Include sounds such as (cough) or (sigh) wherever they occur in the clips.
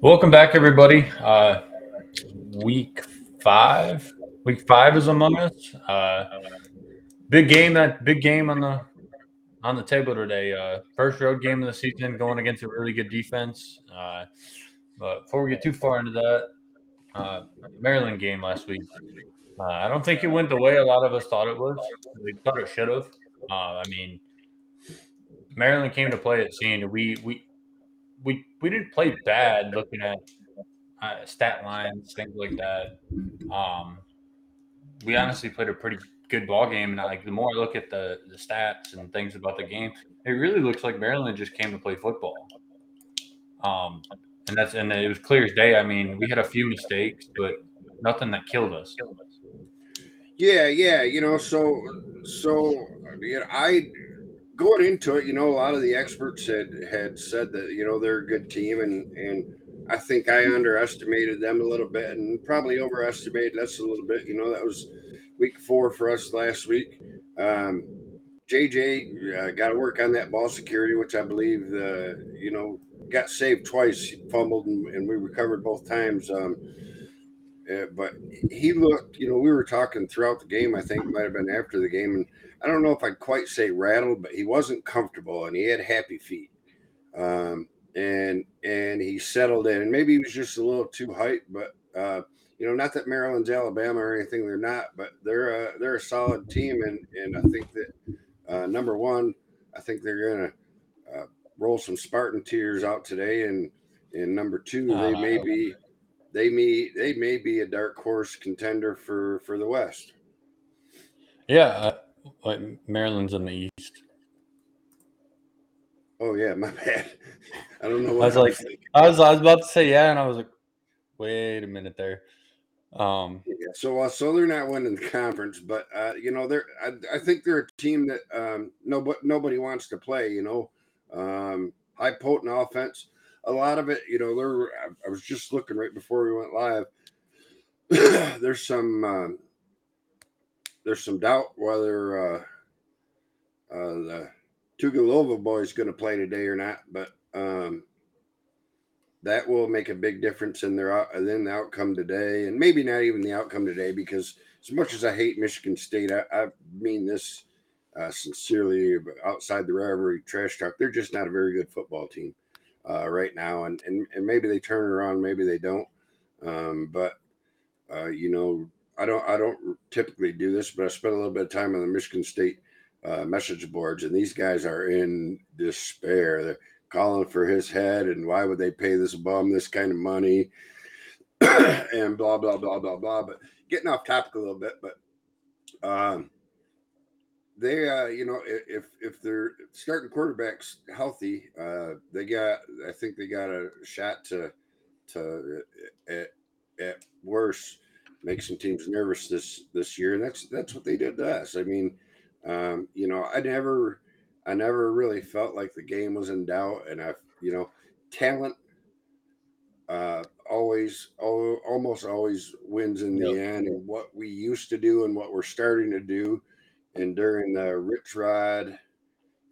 Welcome back, everybody. Uh, week five. Week five is among us. Uh, big game. That big game on the on the table today. Uh, first road game of the season, going against a really good defense. Uh, but before we get too far into that, uh, Maryland game last week. Uh, I don't think it went the way a lot of us thought it was. We thought it should have. Uh, I mean, Maryland came to play at scene. We we we we didn't play bad looking at uh, stat lines, things like that. Um, we honestly played a pretty good ball game, and like the more I look at the the stats and things about the game, it really looks like Maryland just came to play football. Um, and that's and it was clear as day. I mean, we had a few mistakes, but nothing that killed us. Yeah, yeah, you know, so so you know, I going into it, you know, a lot of the experts had had said that you know they're a good team, and and I think I underestimated them a little bit, and probably overestimated us a little bit. You know, that was week four for us last week. Um, JJ uh, got to work on that ball security, which I believe uh, you know got saved twice, he fumbled, and, and, we recovered both times. Um, uh, but he looked, you know, we were talking throughout the game. I think might have been after the game, and I don't know if I'd quite say rattled, but he wasn't comfortable and he had happy feet. Um, and and he settled in. And maybe he was just a little too hyped, but uh, you know, not that Maryland's Alabama or anything, they're not, but they're a they're a solid team, and and I think that uh, number one, I think they're gonna uh, roll some Spartan tears out today, and and number two, they may be they may they may be a dark horse contender for for the West. Yeah, uh, like Maryland's in the East. Oh yeah, my (laughs) bad. I don't know. I was like, I was, I was about to say yeah, and I was like, wait a minute there. Um, yeah, so uh, so they're not winning the conference, but uh, you know they're. I, I think they're a team that um, nobody nobody wants to play. You know, um, high potent offense. A lot of it, you know, they're. I was just looking right before we went live. (clears throat) there's some um, there's some doubt whether uh, uh, the Tagovailoa boy is going to play today or not, but um, that will make a big difference in their in the outcome today, and maybe not even the outcome today, because as much as I hate Michigan State, I, I mean this uh, sincerely. Outside the rivalry trash talk, they're just not a very good football team uh, right now, and, and and maybe they turn around, maybe they don't. Um, but uh, you know, I don't I don't typically do this, but I spent a little bit of time on the Michigan State uh, message boards, and these guys are in despair. They're calling for his head, and why would they pay this bum this kind of money, (clears throat) and blah blah blah blah blah. But getting off topic a little bit, but um, they uh, you know if if they're starting quarterbacks healthy, uh, they got I think they got a shot to to at, at worst make some teams nervous this this year, and that's that's what they did to us. I mean, um, you know, I never I never really felt like the game was in doubt, and I you know, talent uh, always almost always wins in the yep. end, and what we used to do and what we're starting to do, and during the Rich Rod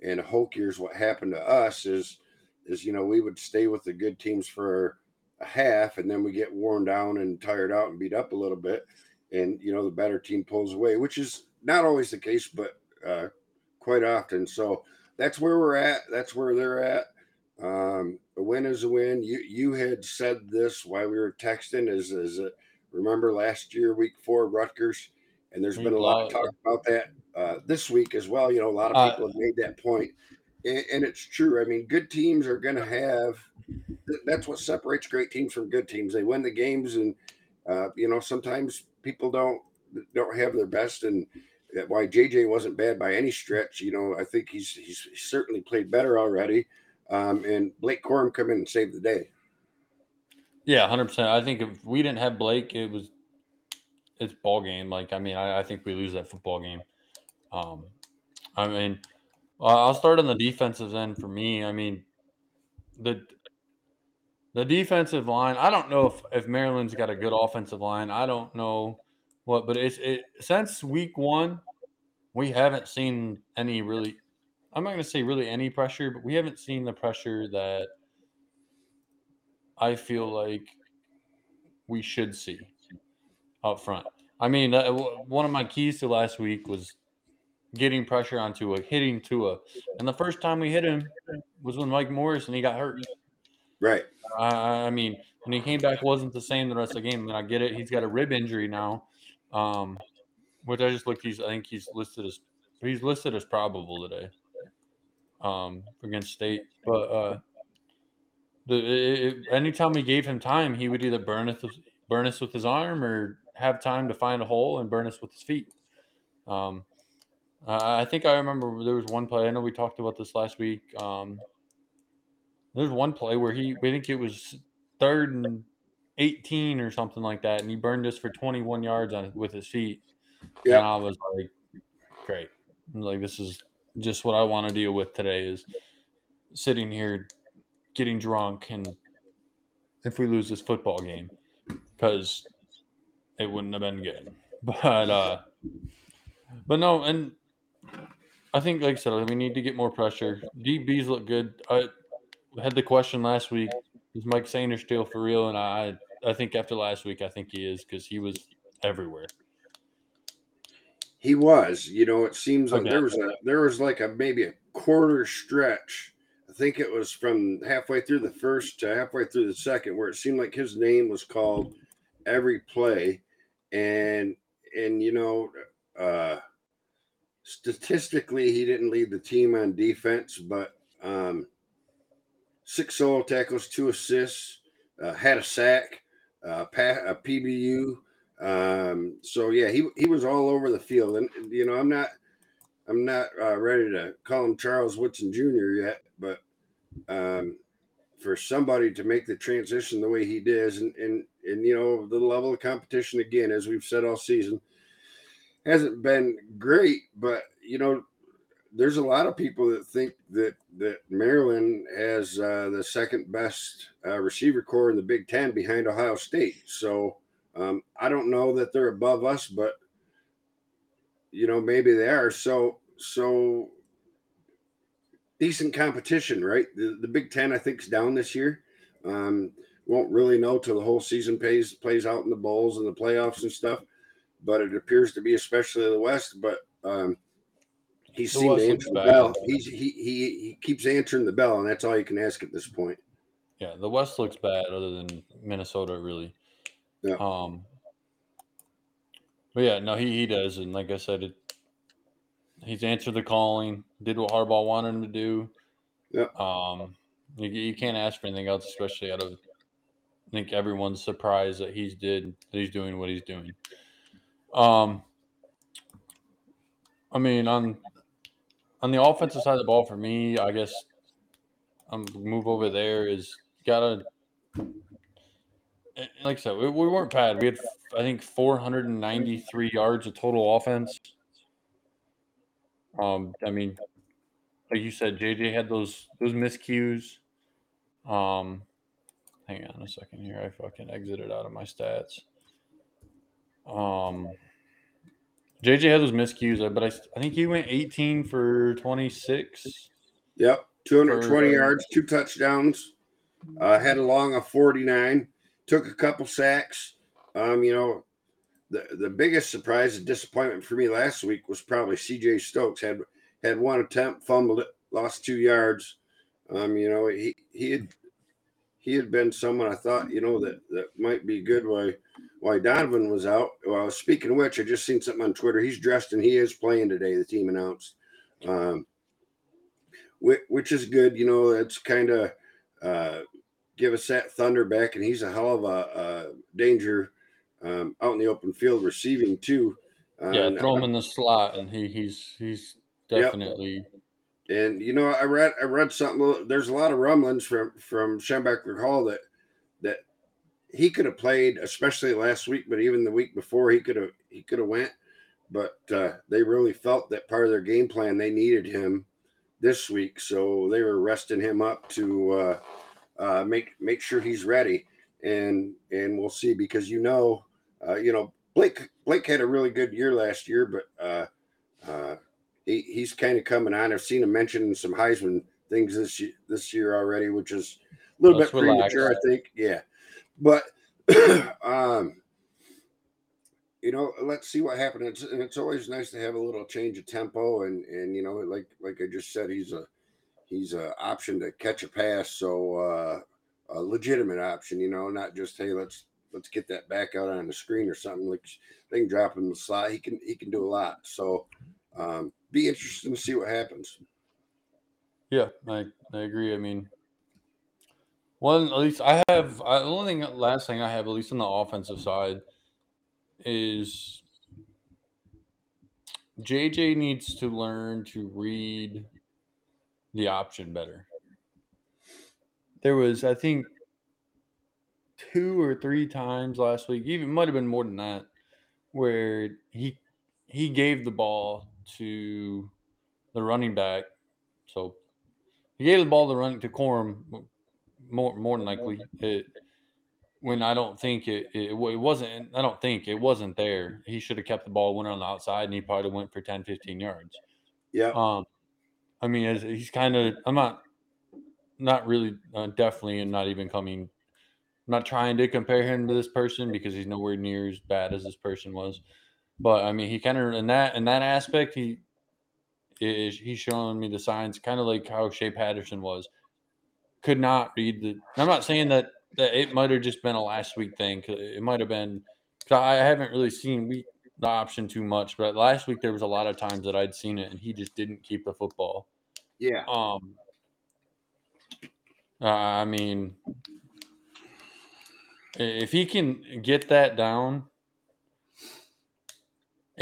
and Hoke years, what happened to us is is you know we would stay with the good teams for a half, and then we get worn down and tired out and beat up a little bit, and you know the better team pulls away, which is not always the case, but uh, quite often. So that's where we're at. That's where they're at. Um, a win is a win. You you had said this while we were texting. Is is it? Remember last year, week four, Rutgers, and there's been a lot of talk about that uh, this week as well. You know, a lot of uh, people have made that point, and, and it's true. I mean, good teams are going to have that's what separates great teams from good teams. They win the games, and uh, you know sometimes people don't don't have their best. And why JJ wasn't bad by any stretch. You know, I think he's he's certainly played better already. Um, and Blake Corum come in and save the day. Yeah, hundred percent. I think if we didn't have Blake, it was it's ball game. Like I mean, I, I think we lose that football game. Um, I mean, I'll start on the defensive end for me. I mean, the the defensive line, I don't know if, if Maryland's got a good offensive line. I don't know what, but it's it since week one, we haven't seen any really I'm not gonna say really any pressure, but we haven't seen the pressure that I feel like we should see up front. I mean, one of my keys to last week was getting pressure on Tua, hitting Tua. And the first time we hit him was when Mike Morris and he got hurt. Right. I, I mean, when he came back, wasn't the same the rest of the game. And I get it. He's got a rib injury now, um, which I just looked. He's I think he's listed as he's listed as probable today um, against State. But uh, the it, anytime we gave him time, he would either burn us burn us with his arm or have time to find a hole and burn us with his feet. Um, I think I remember there was one play. I know we talked about this last week. Um, there's one play where he, we think it was third and 18 or something like that, and he burned us for 21 yards on with his feet. Yeah, and I was like, great. Like this is just what I want to deal with today is sitting here getting drunk and if we lose this football game because it wouldn't have been good. (laughs) But uh but no, and I think like I said, we need to get more pressure. DBs look good. I had the question last week: Is Mike Sainristil still for real? And I, I think after last week, I think he is because he was everywhere. He was. You know, it seems like okay. there was a there was like a maybe a quarter stretch. I think it was from halfway through the first to halfway through the second, where it seemed like his name was called every play, and and you know, uh, statistically he didn't lead the team on defense, but um, six solo tackles, two assists, uh, had a sack, uh, a PBU. Um, so yeah, he he was all over the field, and you know I'm not I'm not uh, ready to call him Charles Woodson Jr. yet, but um, for somebody to make the transition the way he did, and and and you know the level of competition again, as we've said all season, hasn't been great, but you know there's a lot of people that think that that Maryland has uh, the second best uh, receiver core in the Big Ten behind Ohio State. So um, I don't know that they're above us, but you know maybe they are. So so decent competition, right? The, the Big Ten I think is down this year. Um, won't really know till the whole season plays plays out in the bowls and the playoffs and stuff. But it appears to be especially the West. But um, he seemed to answer the bell. He's, he, he he keeps answering the bell, and that's all you can ask at this point. Yeah, the West looks bad, other than Minnesota, really. Yeah. Um. But yeah, no, he he does, and like I said, it, he's answered the calling, did what Harbaugh wanted him to do. Yeah. Um, you, you can't ask for anything else, especially out of. I think everyone's surprised that he's did that he's doing what he's doing. Um. I mean, on on the offensive side of the ball for me, I guess um, move over there is gotta like I said, we, we weren't bad. We had I think 493 yards of total offense. Um, I mean, like you said, JJ had those those miscues. Um, hang on a second here. I fucking exited out of my stats. Um, JJ had those miscues, uh, but I, I think he went 18 for 26. Yep, 220 for, uh, yards, two touchdowns. Uh, had along a 49. Took a couple sacks. Um, you know, the the biggest surprise and disappointment for me last week was probably CJ Stokes had had one attempt, fumbled it, lost two yards. Um, you know, he he had he had been someone I thought, you know, that that might be good why why Donovan was out. Well, speaking of which, I just seen something on Twitter. He's dressed and he is playing today. The team announced, um, which, which is good. You know, it's kind of uh, give us that thunder back, and he's a hell of a, a danger um, out in the open field receiving too. yeah, throw him in the slot, and he he's he's definitely. Yep and you know, I read I read something. There's a lot of rumblings from from Schembechler Hall that that he could have played, especially last week, but even the week before, he could have he could have went. But uh, they really felt that part of their game plan they needed him this week, so they were resting him up to uh, uh, make make sure he's ready. And and we'll see because you know, uh, you know Blake Blake had a really good year last year, but uh, uh, he, he's kind of coming on. I've seen him mention some Heisman things this year, this year already, which is a little Let's bit relax. premature, I think. Yeah, but (clears throat) um, you know, let's see what happens. It's, and it's always nice to have a little change of tempo, and and you know, like like I just said, he's a he's a option to catch a pass, so uh, a legitimate option. You know, not just hey, let's let's get that back out on the screen or something. Like they can drop him the slide. He can he can do a lot. So um, be interesting to see what happens. Yeah, I, I agree. I mean, one at least I have. I, the only thing, last thing I have, at least on the offensive side, is JJ needs to learn to read the option better. There was, I think, two or three times last week, even might have been more than that, where he he gave the ball to the running back. So he gave the ball to run to Corum more more than likely. It, when I don't think it, it it wasn't I don't think it wasn't there. He should have kept the ball went on the outside and he probably went for 10 15 yards. Yeah, Um I mean as he's kind of I'm not not really uh, definitely and not even coming I'm not trying to compare him to this person because he's nowhere near as bad as this person was. But I mean he kind of in that in that aspect he is he's showing me the signs kind of like how Shea Patterson was. Could not read the I'm not saying that that it might have just been a last week thing. It might have been. I haven't really seen we the option too much, but last week there was a lot of times that I'd seen it and he just didn't keep the football. yeah. Um, uh, I mean, if he can get that down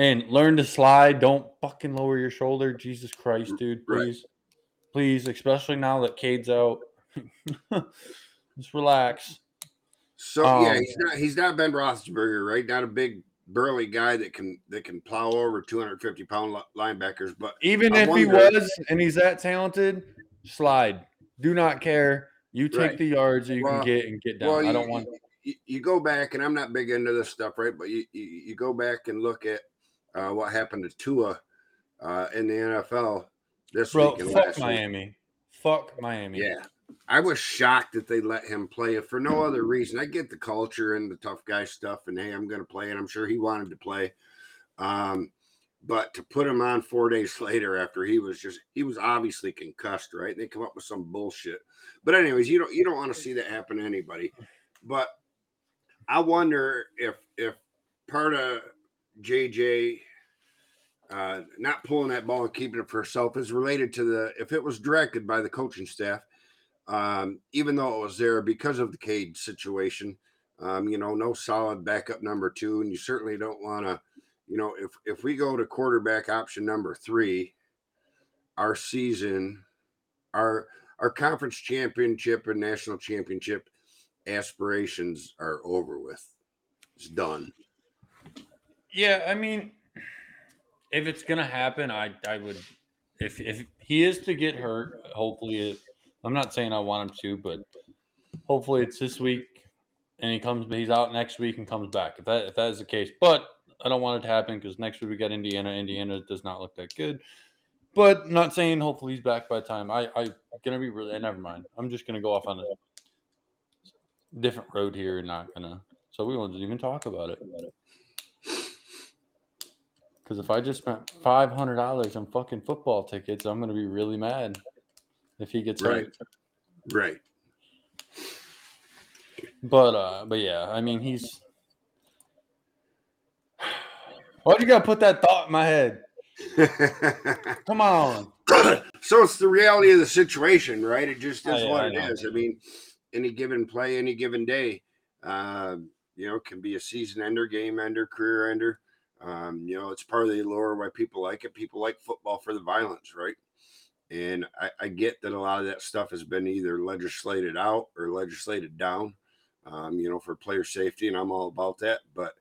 and learn to slide, don't fucking lower your shoulder. Jesus Christ, dude, Right. please, please, especially now that Cade's out. (laughs) Just relax. So yeah, Um, he's not he's not Ben Roethlisberger, right? Not a big burly guy that can that can plow over 250 pound linebackers, but Even I if he was and he's that talented, slide. Do not care. You take Right. the yards you Well- can get and get down. well, I you, don't want. you, you go back, and I'm not big into this stuff, right? But you you, you go back and look at uh, what happened to Tua uh, in the NFL this Bro, week and fuck last week. Miami. Fuck Miami. Yeah. I was shocked that they let him play if for no other reason. I get the culture and the tough guy stuff, and hey, I'm going to play, and I'm sure he wanted to play. Um, but to put him on four days (laughs) later after he was just he was obviously concussed, right? They come up with some bullshit. But anyways, you don't you don't want to see that happen to anybody. But I wonder if if part of JJ uh, not pulling that ball and keeping it for herself is related to the if it was directed by the coaching staff, um, even though it was there because of the Cade situation. Um, you know, no solid backup number two, and you certainly don't want to, you know, if if we go to quarterback option number three, our season, our our conference championship and national championship aspirations are over with. It's done. Yeah, I mean, if it's gonna happen, I I would if if he is to get hurt, hopefully it. I'm not saying I want him to, but hopefully it's this week, and he comes. He's out next week and comes back. If that if that is the case, but I don't want it to happen because next week we got Indiana. Indiana does not look that good. But not saying hopefully he's back by time. I I gonna be really never mind. I'm just gonna go off on a different road here and not gonna. So we won't even talk about it. Because if I just spent five hundred dollars on fucking football tickets, I'm gonna be really mad if he gets Right. hurt. Right. But uh, but yeah, I mean he's. (sighs) Why you gotta put that thought in my head? (laughs) Come on. (clears throat) so it's the reality of the situation, right? It just Oh, is yeah, what I it know. is. I mean, any given play, any given day, um, you know, can be a season ender, game ender, career ender. Um, you know, it's part of the allure why people like it. People like football for the violence, right? And I, I get that a lot of that stuff has been either legislated out or legislated down, um, you know, for player safety, and I'm all about that. But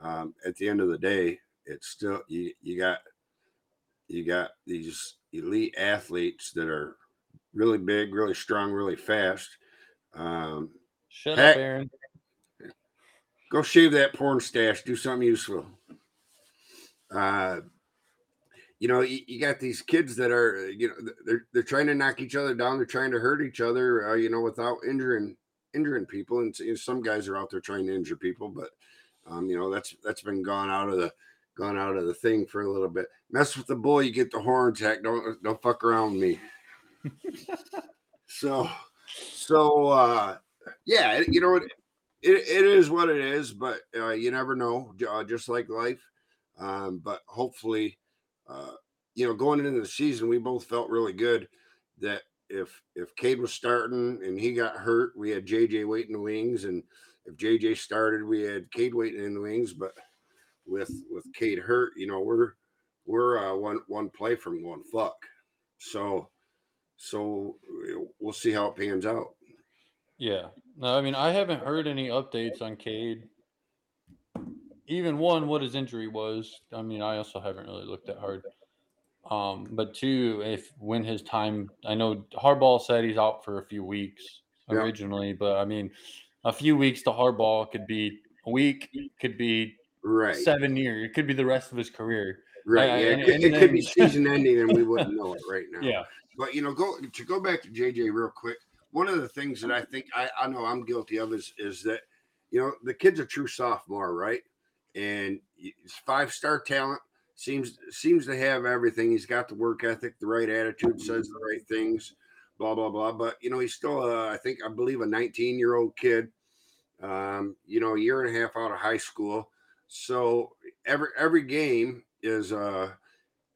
um, at the end of the day, it's still you, you got you got these elite athletes that are really big, really strong, really fast. Um, Shut up, Aaron. go shave that porn stash. Do something useful. Uh, you know, you, you, got these kids that are, you know, they're they're trying to knock each other down. They're trying to hurt each other, uh, you know, without injuring injuring people. And you know, some guys are out there trying to injure people, but um, you know, that's that's been gone out of the gone out of the thing for a little bit. Mess with the bull, you get the horn attack. Don't don't fuck around me. so so uh yeah, you know it, it, it is what it is, but uh, you never know, uh, just like life. Um, but hopefully, uh, you know, going into the season, we both felt really good that if if Cade was starting and he got hurt, we had JJ waiting in the wings, and if JJ started, we had Cade waiting in the wings. But with with Cade hurt, you know, we're we're uh, one one play from one fuck. So so we'll see how it pans out. Yeah. No, I mean I haven't heard any updates on Cade. Even one, what his injury was. I mean, I also haven't really looked that hard. Um, but two, if when his time, I know Harbaugh said he's out for a few weeks originally, yeah. but I mean, a few weeks to Harbaugh could be a week, could be right seven years, it could be the rest of his career. Right. yeah. And, it, could, it could be season (laughs) ending, and we wouldn't know it right now. Yeah. But you know, go to go back to JJ real quick. One of the things that I think I, I know I'm guilty of is is that you know the kid's a true sophomore, right? And he's five star talent seems seems to have everything. He's got the work ethic, the right attitude, says the right things, blah blah blah. But you know, he's still, uh, I think, I believe, a 19 year old kid. Um, you know, a year and a half out of high school. So every every game is a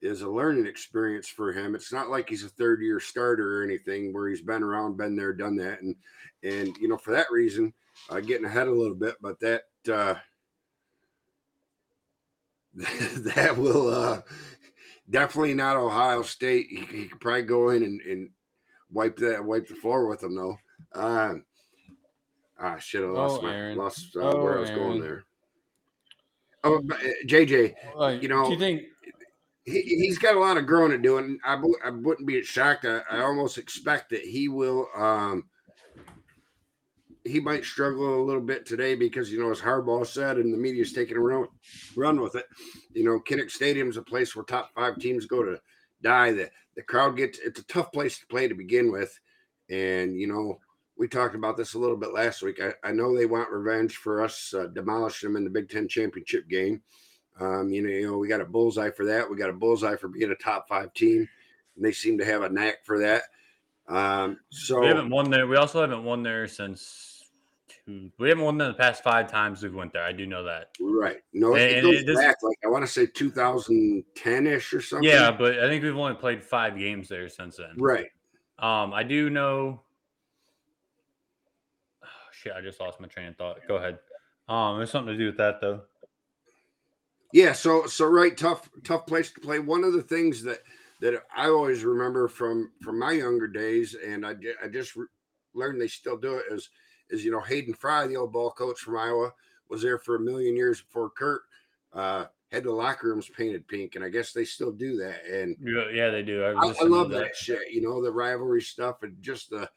is a learning experience for him. It's not like he's a third year starter or anything where he's been around, been there, done that, and and you know for that reason, uh, getting ahead a little bit. But that uh, (laughs) that will uh, definitely not Ohio State. He, he, could probably go in and, and wipe that wipe the floor with them though. Um, ah, shit, I lost oh, my lost uh, oh, where I was Aaron. going there. Oh, JJ, uh, you know, do you think he, has got a lot of growing to do, and I, I wouldn't be shocked. I, I almost expect that he will um, he might struggle a little bit today because you know as Harbaugh said, and the media's taking a run, run with it. You know, Kinnick Stadium is a place where top five teams go to die. The the crowd gets it's a tough place to play to begin with, and you know we talked about this a little bit last week. I, I know they want revenge for us uh, demolishing them in the Big Ten championship game. Um, you know, you know, we got a bullseye for that. We got a bullseye for being a top five team, and they seem to have a knack for that. Um, so we haven't won there. We also haven't won there since we haven't won them the past five times we've went there. I do know that. Right. No, and, it goes it back like I want to say 2010 ish or something. Yeah, but I think we've only played five games there since then. Right. Um, I do know. Oh, shit, I just lost my train of thought. Go ahead. Um, there's something to do with that though. Yeah. So so right, tough tough place to play. One of the things that that I always remember from from my younger days, and I I just learned they still do it is is you know Hayden Fry, the old ball coach from Iowa, was there for a million years before Kirk. Uh, had the locker rooms painted pink, and I guess they still do that. And yeah, they do. I, I, I love that. that. shit. You know, the rivalry stuff and just the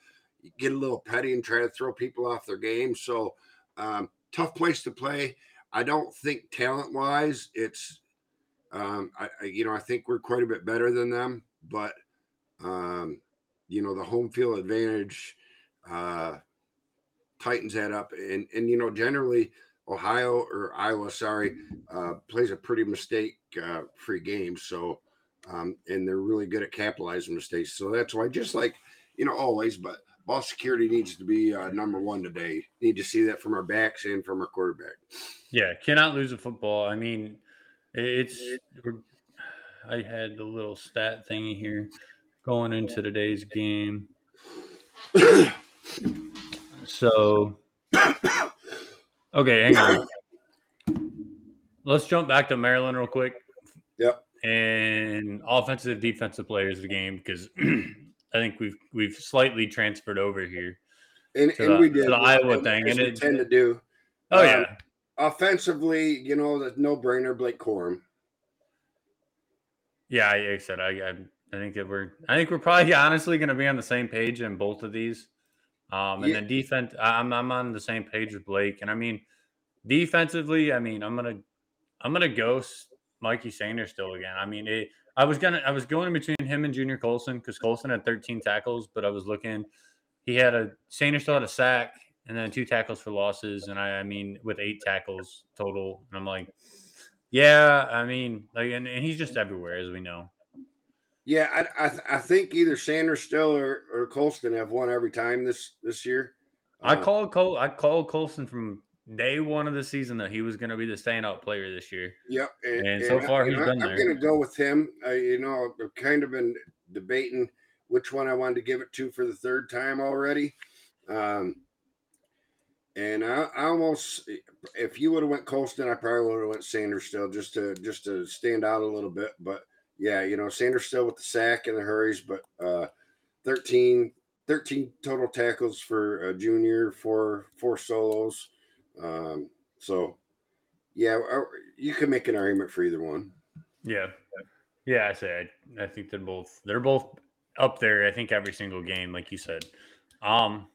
get a little petty and try to throw people off their game. So um, tough place to play. I don't think talent wise, it's um, I, I, you know I think we're quite a bit better than them, but um, you know the home field advantage. Uh, tightens that up. And and you know, generally Ohio or Iowa, sorry, uh, plays a pretty mistake uh, free game. So um, and they're really good at capitalizing mistakes. So that's why, just like you know, always, but ball security needs to be uh, number one today. Need to see that from our backs and from our quarterback. Yeah, cannot lose a football. I mean, it's. I had the little stat thingy here going into today's game. (clears throat) So, okay, hang on. Let's jump back to Maryland real quick. Yep. And offensive, defensive players of the game because (clears throat) I think we've we've slightly transferred over here. And, and the, we did the Iowa thing, and it tend to do. Oh um, yeah. Offensively, you know, the no brainer, Blake Corum. Yeah, like I said, I, I I think that we're I think we're probably honestly going to be on the same page in both of these. Um, and yeah. then defense, I'm I'm on the same page with Blake. And I mean, defensively, I mean, I'm gonna I'm gonna ghost Mikey Sainristil again. I mean, it, I was gonna I was going between him and Junior Colson because Colson had 13 tackles, but I was looking. He had a Sainristil had a sack and then two tackles for losses, and I, I mean with eight tackles total. And I'm like, yeah, I mean, like, and, and he's just everywhere as we know. Yeah, I I, I think either Sainristil or, or Colson have won every time this this year. I uh, called Col I called Colson from day one of the season that he was going to be the standout player this year. Yep, and, and so far I, he's been there. I'm going to go with him. Uh, you know, I've kind of been debating which one I wanted to give it to for the third time already. Um, and I, I, almost, if you would have went Colson, I probably would have went Sainristil just to just to stand out a little bit. But yeah, you know, Sainristil with the sack and the hurries, but uh, 13, 13 total tackles for a junior, four four solos. Um, so, yeah, uh, you can make an argument for either one. Yeah, yeah, I say I, I think they're both they're both up there. I think every single game, like you said. Um.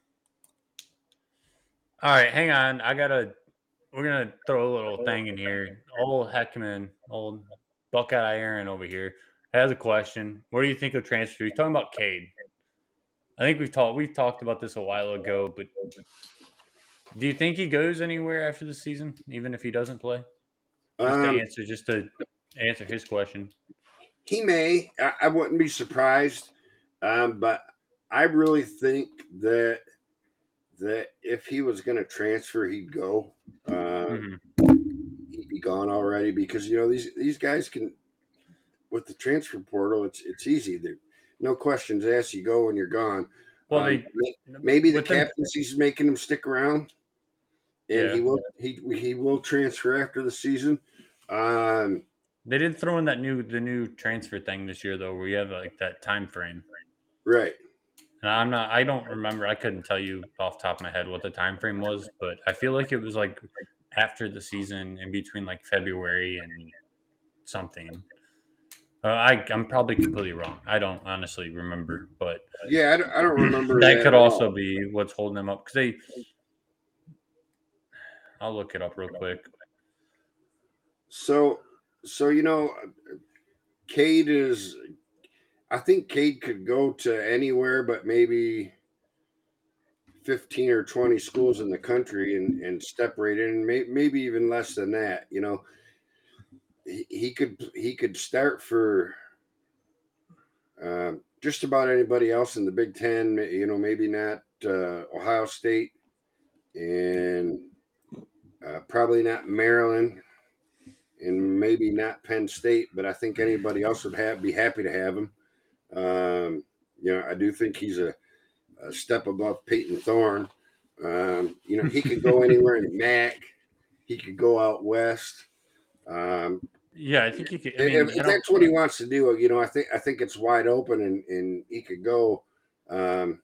All right, hang on. I gotta. We're gonna throw a little thing in here. Old Heckman, old Buckeye Aaron over here has a question. What do you think of transfer? He's talking about Cade. I think we've talked we've talked about this a while ago, but do you think he goes anywhere after the season, even if he doesn't play? Just um, to answer, just to answer his question. He may. I, I wouldn't be surprised, um, but I really think that that if he was going to transfer, he'd go. Uh, mm-hmm. Gone already because you know these these guys can with the transfer portal. It's it's easy. There, no questions asked. You go and you're gone. Well, um, they, maybe the captaincy's making him stick around and yeah. he will he he will transfer after the season. Um, they did throw in that new the new transfer thing this year though, where you have like that time frame. Right. And I'm not I don't remember I couldn't tell you off top of my head what the time frame was, but I feel like it was like after the season in between like February and something. Uh, I I'm probably completely wrong. I don't honestly remember, but yeah, I don't, I don't remember. that, that could also all. be what's holding them up because they I'll look it up real quick. So, so you know, Cade is. I think Cade could go to anywhere, but maybe fifteen or twenty schools in the country and and step right in, may, maybe even less than that. You know, he, he could he could start for. Uh, just about anybody else in the Big Ten, you know, maybe not uh, Ohio State, and uh, probably not Maryland, and maybe not Penn State, but I think anybody else would have be happy to have him. Um, you know, I do think he's a, a step above Payton Thorne. Um, you know, he could go (laughs) anywhere in MAC. He could go out west. Um, yeah, I think he could. I mean, if, if that's what he wants to do, you know, I think I think it's wide open, and and he could go. Um,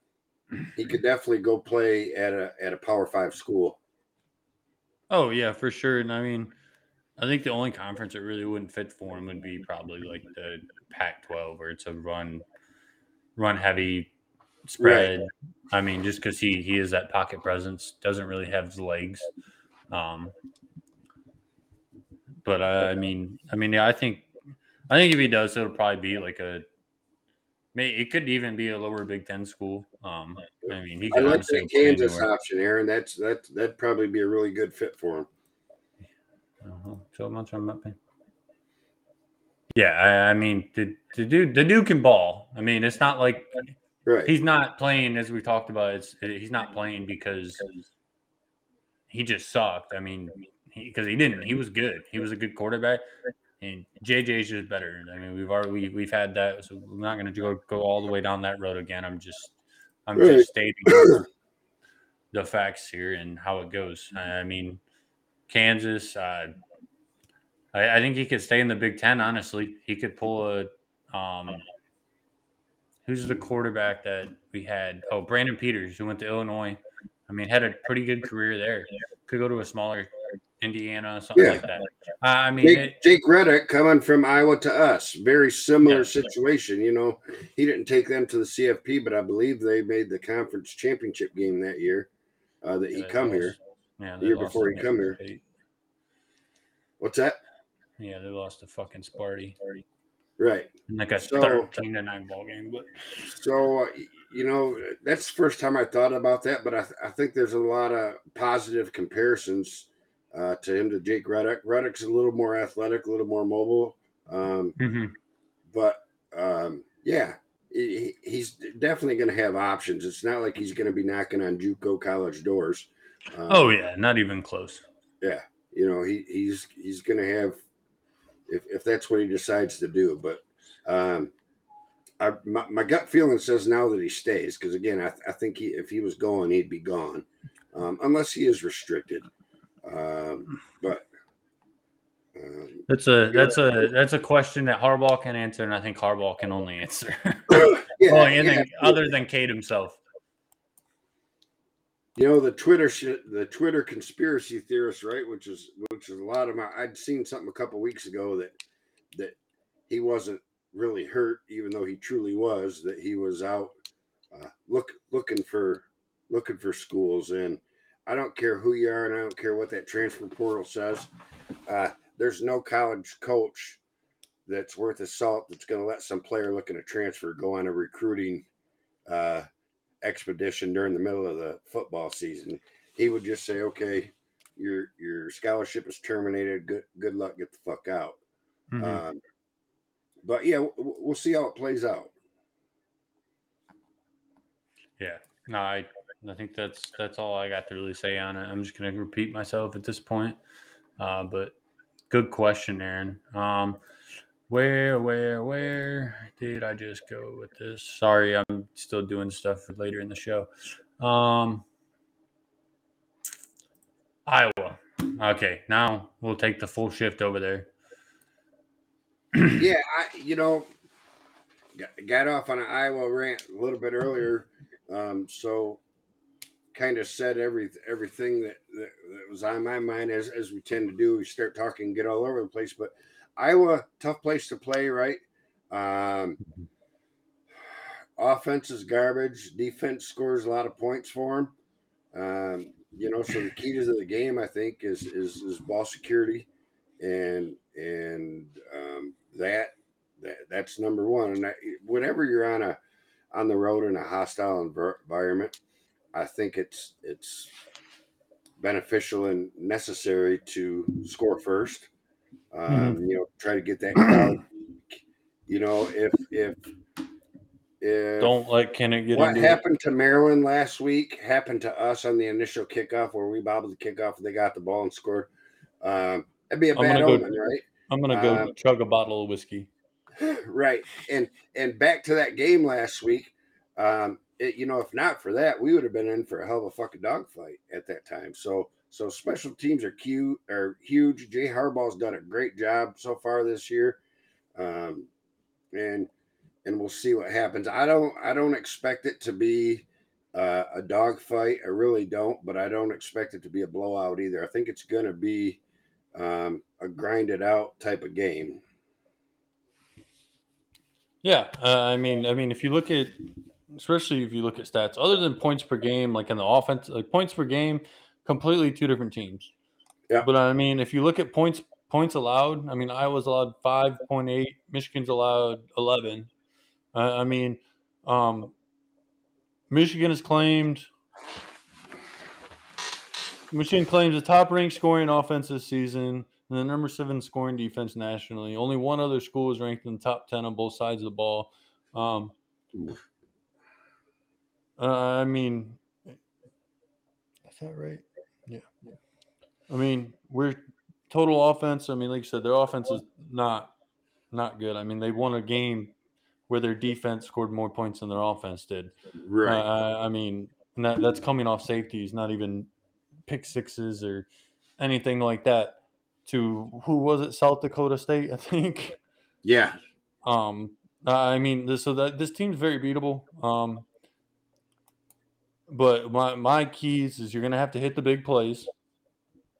he could definitely go play at a at a Power Five school. Oh yeah, for sure. And I mean, I think the only conference that really wouldn't fit for him would be probably like the Pac-12, where it's a run, run heavy spread. Right. I mean, just because he he is that pocket presence, doesn't really have the legs. Um, but uh, I mean, I mean, yeah, I think, I think if he does, it'll probably be like a May it could even be a lower Big Ten school. Um, I mean, he could I like the Kansas option, Aaron. That's that that'd probably be a really good fit for him. Uh-huh. Twelve months from up Yeah, I, I, mean, the the dude the dude can ball. I mean, it's not like right. he's not playing as we talked about. It's he's not playing because he just sucked. I mean, because he, he didn't. He was good. He was a good quarterback and JJ's just better. I mean, we've already we, we've had that, so we're not going to go go all the way down that road again. I'm just I'm right. just stating the facts here and how it goes. I mean, Kansas. Uh, I, I think he could stay in the Big Ten. Honestly, he could pull a. Um, who's the quarterback that we had? Oh, Brandon Peters, who went to Illinois. I mean, had a pretty good career there. Could go to a smaller Indiana, something yeah. like that. I mean, Jake, it, Jake Rudock coming from Iowa to us, very similar yeah. situation. You know, he didn't take them to the CFP, but I believe they made the conference championship game that year uh, that yeah, he come here. Yeah, the year before he come here. What's that? Yeah, they lost to fucking Sparty. Right. like a So- thirteen to nine ball game. But So, uh, you know, that's the first time I thought about that, but I, th- I think there's a lot of positive comparisons uh, to him to Jake Rudock. Rudock's a little more athletic, a little more mobile. Um, Mhm. but um, yeah, he, he's definitely going to have options. It's not like he's going to be knocking on JUCO college doors. Um, oh yeah, not even close. Yeah, you know he he's he's going to have if if that's what he decides to do. But um, I my, my gut feeling says now that he stays because again I, I think he if he was going he'd be gone um, unless he is restricted. Um, but um, That's a that's a that's a question that Harbaugh can answer, and I think Harbaugh can only answer. (laughs) yeah, (laughs) well, and yeah. other than Cade himself. You know the Twitter the Twitter conspiracy theorists, right? Which is which is a lot of my. I'd seen something a couple weeks ago that that he wasn't really hurt, even though he truly was. That he was out uh, look looking for looking for schools, and I don't care who you are, and I don't care what that transfer portal says. Uh, there's no college coach that's worth a salt that's going to let some player looking to transfer go on a recruiting uh, expedition during the middle of the football season. He would just say, "Okay, your your scholarship is terminated. Good good luck. Get the fuck out." Mhm. Um, but yeah, w- w- we'll see how it plays out. Yeah, no, I I think that's that's all I got to really say on it. I'm just gonna repeat myself at this point. Uh, but good question, Aaron. Um, where, where, where did I just go with this? Sorry, I'm still doing stuff later in the show. Um, Iowa. Okay, now we'll take the full shift over there. yeah, I you know got, got off on an Iowa rant a little bit earlier, um, so kind of said every everything that, that that was on my mind as as we tend to do. We start talking, get all over the place, but Iowa tough place to play, right? Um, offense is garbage. Defense scores a lot of points for them. Um, you know, so the key to the game, I think, is is, is ball security, and and um, that, that that's number one. And whenever you're on a on the road in a hostile environment, I think it's it's beneficial and necessary to score first. Um, You know, try to get that crowd. You know, if if if Don't let Kinnick get what into it. happened to Maryland last week happened to us on the initial kickoff where we bobbled the kickoff and they got the ball and scored. Um, that'd be a I'm bad gonna go- right? I'm gonna go um, chug a bottle of whiskey. (sighs) right. And and back to that game last week. Um, it, you know, if not for that, we would have been in for a hell of a fucking dogfight at that time. So so special teams are cute are huge. Jay Harbaugh's done a great job so far this year. Um, and and we'll see what happens. I don't I don't expect it to be uh, a dogfight. I really don't, but I don't expect it to be a blowout either. I think it's going to be um, a grinded out type of game. Yeah, uh, I mean, I mean, if you look at, especially if you look at stats, other than points per game, like in the offense, like points per game, completely two different teams. Yeah. But I mean, if you look at points points allowed, I mean, Iowa's allowed five point eight, Michigan's allowed eleven. Uh, I mean, um, Michigan has claimed. Michigan claims the top ranked scoring offense this season and the number seven scoring defense nationally. Only one other school is ranked in the top 10 on both sides of the ball. Um, uh, I mean, is that right? Yeah. I mean, we're total offense. I mean, like you said, their offense is not not good. I mean, they won a game where their defense scored more points than their offense did. Right. Uh, I mean, that, that's coming off safeties, not even pick sixes or anything like that. To who was it? South Dakota State, I think. yeah. Um, I mean, this, so that this team's very beatable. Um, but my my keys is you're gonna have to hit the big plays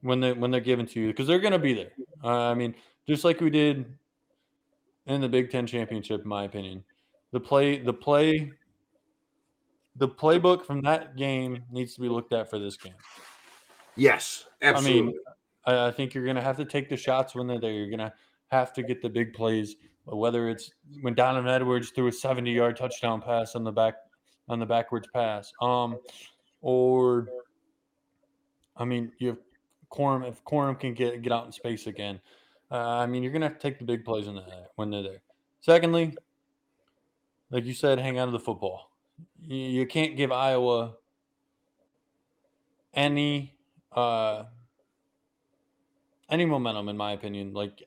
when they when they're given to you because they're gonna be there. Uh, I mean, just like we did in the Big Ten championship, in my opinion, the play the play the playbook from that game needs to be looked at for this game. Yes. Absolutely. I, I think you're gonna have to take the shots when they're there. You're gonna have to get the big plays whether it's when Donovan Edwards threw a 70 yard touchdown pass on the back on the backwards pass, um, or I mean, you have Corum. If Corum can get get out in space again, uh, I mean, you're gonna have to take the big plays in the, when they're there. Secondly, like you said, hang out of the football. You, you can't give Iowa any uh, any momentum, in my opinion. Like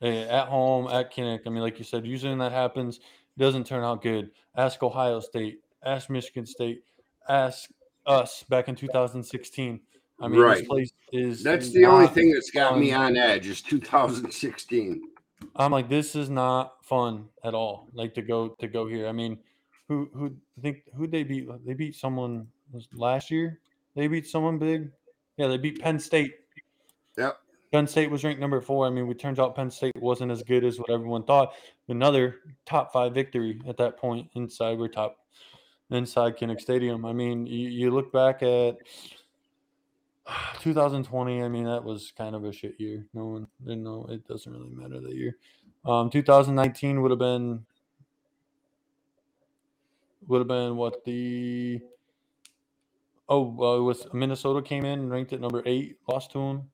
eh, at home, at Kinnick. I mean, like you said, usually when that happens, it doesn't turn out good. Ask Ohio State, ask Michigan State, ask us back in 2016. I mean, Right. this place is That's the only thing that's got me on edge is 2016. I'm like, this is not fun at all. Like to go to go here. I mean, who who think who they beat? They beat someone was last year. They beat someone big. Yeah, they beat Penn State. Yep. Penn State was ranked number four. I mean, it turns out Penn State wasn't as good as what everyone thought. Another top five victory at that point inside we're top inside Kinnick Stadium. I mean, you, you look back at (sighs) 2020. I mean, that was kind of a shit year. No one didn't know. It doesn't really matter that year. Um, 2019 would have been would have been what the oh it was Minnesota came in and ranked at number eight, lost to them.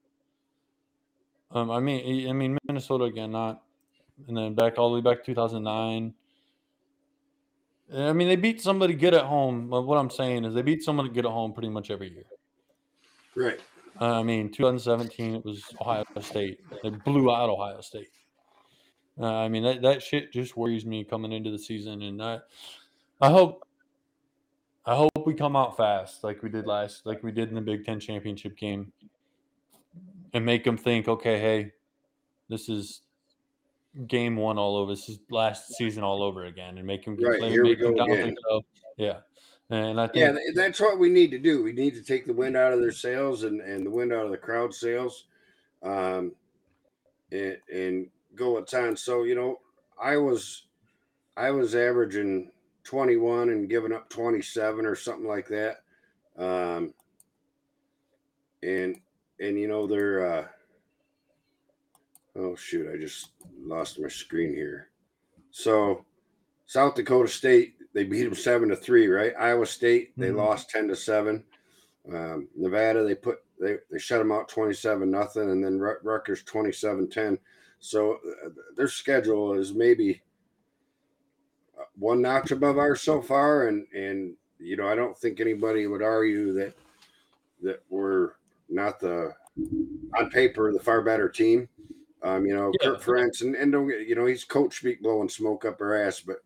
Um, I mean, I mean Minnesota again, not and then back all the way back to 2009. I mean, they beat somebody good at home. But what I'm saying is, they beat somebody good at home pretty much every year. Right. Uh, I mean, 2017 it was Ohio State. They blew out Ohio State. Uh, I mean, that, that shit just worries me coming into the season, and I, I hope, I hope we come out fast like we did last, like we did in the Big Ten championship game, and make them think, okay, hey, this is game one all over. This is last season all over again, and make them Right, make here we go down again. think, oh, yeah, and I think Yeah, that's what we need to do. We need to take the wind out of their sails and, and the wind out of the crowd sails, um, and, and go what's on. So you know, I was I was averaging 21 and giving up 27 or something like that. Um, and and you know they're uh, oh shoot, I just lost my screen here. So South Dakota State they beat them seven to three, right? Iowa State they Mhm. lost ten to seven. Um, Nevada they put they, they shut them out 27 nothing and then Ru- Rutgers 27-10 so uh, their schedule is maybe uh, one notch above ours so far and and you know I don't think anybody would argue that that we're not the on paper the far better team um you know Yeah. Kirk Ferentz and, and don't get you know he's coach speak blowing smoke up our ass but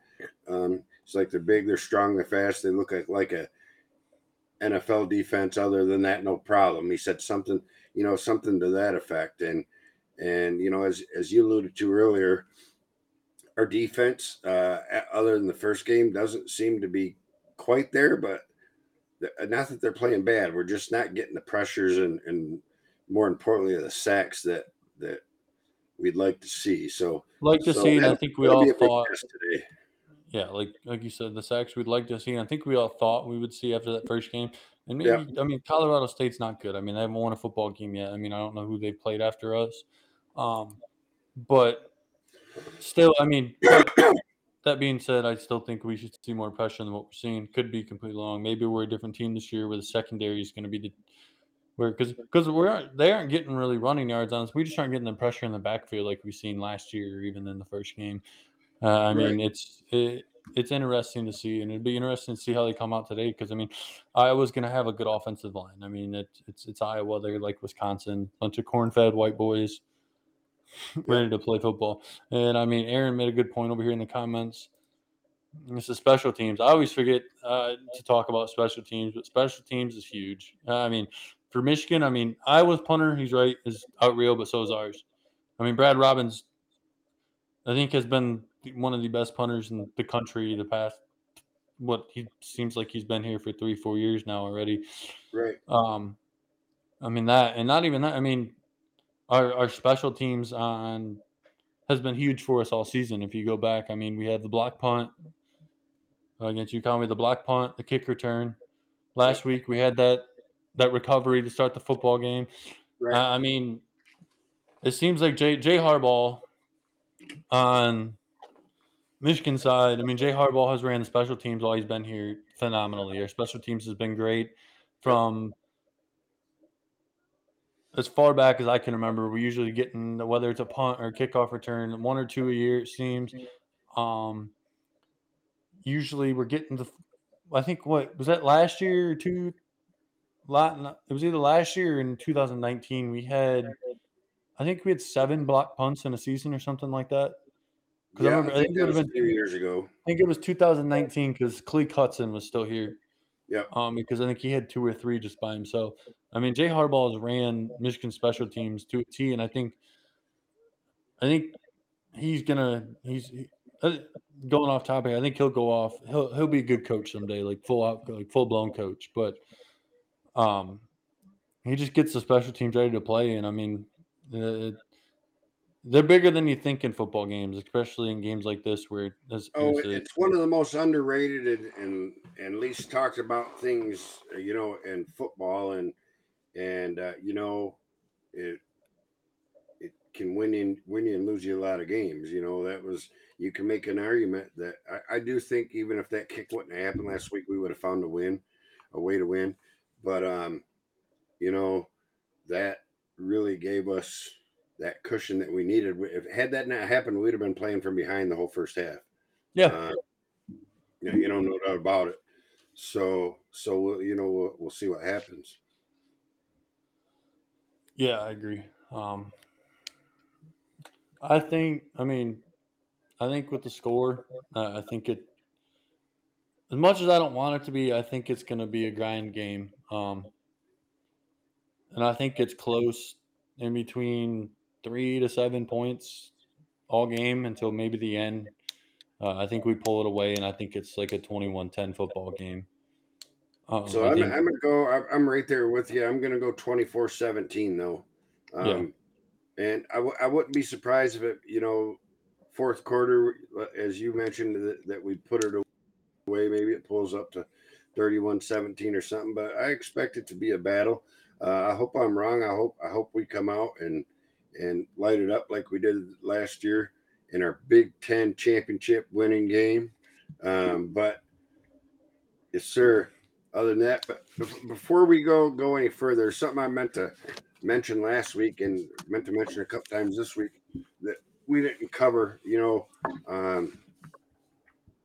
um it's like they're big they're strong they're fast they look like like a NFL defense. Other than that, no problem. He said something, you know, something to that effect. And and you know, as as you alluded to earlier, our defense, uh, other than the first game, doesn't seem to be quite there. But the, not that they're playing bad. We're just not getting the pressures and and more importantly, the sacks that that we'd like to see. So like to so see, and I think we all be a big thought today. Yeah, like like you said, the sacks we'd like to see. And I think we all thought we would see after that first game. And maybe Yeah. I mean Colorado State's not good. I mean, they haven't won a football game yet. I mean, I don't know who they played after us. Um, but still, I mean, (coughs) that being said, I still think we should see more pressure than what we're seeing. Could be completely wrong. Maybe we're a different team this year where the secondary is going to be the because because we aren't they aren't getting really running yards on us. We just aren't getting the pressure in the backfield like we've seen last year or even in the first game. Uh, I Right. mean, it's it, it's interesting to see, and it'd be interesting to see how they come out today. Because I mean, Iowa's going to have a good offensive line. I mean, it, it's it's Iowa. They're like Wisconsin, bunch of corn-fed white boys (laughs) ready to play football. And I mean, Aaron made a good point over here in the comments. This is special teams. I always forget uh, to talk about special teams, but special teams is huge. I mean, for Michigan, I mean, Iowa's punter, he's right, is out real, but so is ours. I mean, Brad Robbins, I think, has been one of the best punters in the country the past. What he seems like he's been here for three, four years now already. Right. Um, I mean that, and not even that. I mean, our our special teams on has been huge for us all season. If you go back, I mean, we had the block punt against UConn, we had the block punt, the kick return. Last week we had that that recovery to start the football game. Right. Uh, I mean, it seems like Jay Jay Harbaugh on Michigan side, I mean, Jay Harbaugh has ran the special teams while he's been here phenomenally. Our special teams has been great from as far back as I can remember. We're usually getting whether it's a punt or kickoff return, one or two a year it seems. Um, usually we're getting the. I think what was that last year or two? Lot it was either last year or in 2019. We had, I think we had seven block punts in a season or something like that. Because yeah, I remember, I think, I think it would have been years ago. I think it was 2019 because Khaleke Hudson was still here. Yeah. Um, because I think he had two or three just by himself. I mean, Jay Harbaugh has ran Michigan special teams to a T, and I think, I think he's gonna he's he, uh, going off topic. I think he'll go off. He'll he'll be a good coach someday, like full out, like full blown coach. But, um, he just gets the special teams ready to play, and I mean, uh, they're bigger than you think in football games, especially in games like this where oh, a, it's one of the most underrated and, and and least talked about things, uh, you know, in football, and and uh, you know, it it can win in win you and lose you a lot of games. You know, that was you can make an argument that I, I do think even if that kick wouldn't happen last week, we would have found a win, a way to win. But um, you know, that really gave us that cushion that we needed. If had that not happened, we'd have been playing from behind the whole first half. Yeah, uh, you, know, you know, no doubt about it. So, so we'll, you know, we'll, we'll see what happens. Yeah, I agree. Um, I think, I mean, I think with the score, uh, I think it, as much as I don't want it to be, I think it's going to be a grind game. Um, and I think it's close in between three to seven points all game until maybe the end. Uh, I think we pull it away, and I think it's like a 21 10 football game. Um, so I'm, think, I'm, gonna go. I'm right there with you. I'm gonna go 24 17 though. Um, yeah. And I w- I wouldn't be surprised if it, you know, fourth quarter, uh, as you mentioned, that, that we put it away. Maybe it pulls up to 31 17 or something, but I expect it to be a battle. Uh, I hope I'm wrong. I hope I hope we come out and and light it up like we did last year in our Big Ten championship winning game. Um, but yes, sir. Other than that, but before we go go any further, something I meant to mention last week and meant to mention a couple times this week that we didn't cover. You know, um,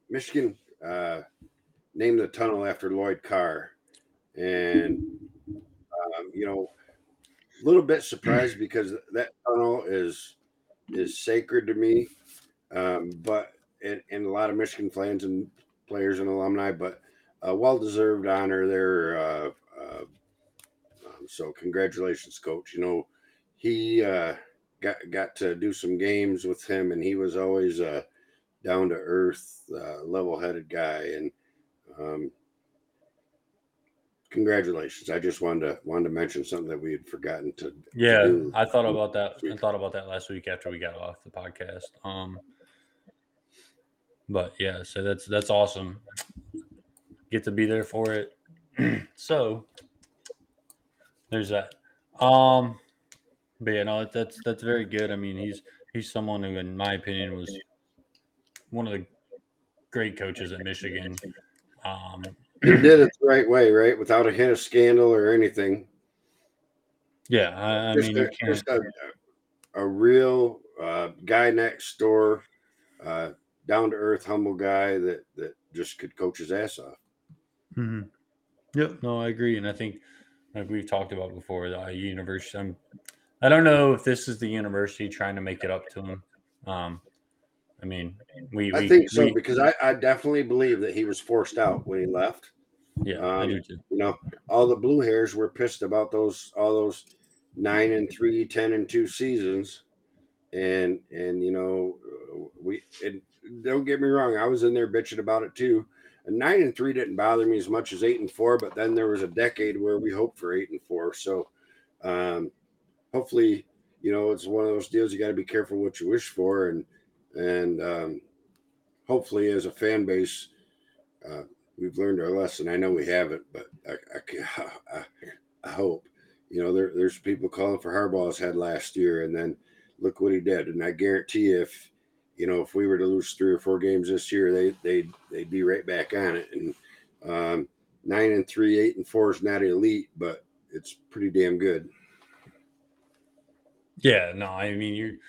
Michigan uh, named the tunnel after Lloyd Carr, and um, you know, a little bit surprised (clears throat) because that tunnel is is sacred to me. Um, but and, and, a lot of Michigan fans and players and alumni, but a well deserved honor there. Uh, uh, um, so congratulations, coach. You know, he uh, got got to do some games with him, and he was always a down to earth, uh, level headed guy, and um, congratulations. I just wanted to wanted to mention something that we had forgotten to. Yeah, to I thought about that. I thought about that last week after we got off the podcast. Um, but yeah, so that's that's awesome. Get to be there for it. (clears throat) so there's that. Um, but yeah, no, that's that's very good. I mean, he's he's someone who, in my opinion, was one of the great coaches at Michigan. Um, (clears throat) he did it the right way, right? Without a hint of scandal or anything. Yeah, I, I mean, a, just a, a, real uh, guy next door, uh, down to earth, humble guy that that just could coach his ass off. Mm-hmm. Yep, no, I agree, and I think like we've talked about before, the university. I'm, I don't know if this is the university trying to make it up to him. Um, I mean, we. I we, think so we, because I, I definitely believe that he was forced out when he left. Yeah, um, I do too. You know, all the blue hairs were pissed about those all those nine and three, ten and two seasons, and and you know, we and don't get me wrong, I was in there bitching about it too. And nine and three didn't bother me as much as eight and four, but then there was a decade where we hoped for eight and four. So, um, hopefully, you know, it's one of those deals you got to be careful what you wish for, and and um, hopefully, as a fan base, uh, we've learned our lesson. I know we haven't, but I, (laughs) I, I, hope. You know, there, there's people calling for Harbaugh's head last year, and then look what he did. And I guarantee if you know, if we were to lose three or four games this year, they they they'd be right back on it. And um, nine and three, eight and four is not elite, but it's pretty damn good. Yeah, no, I mean you,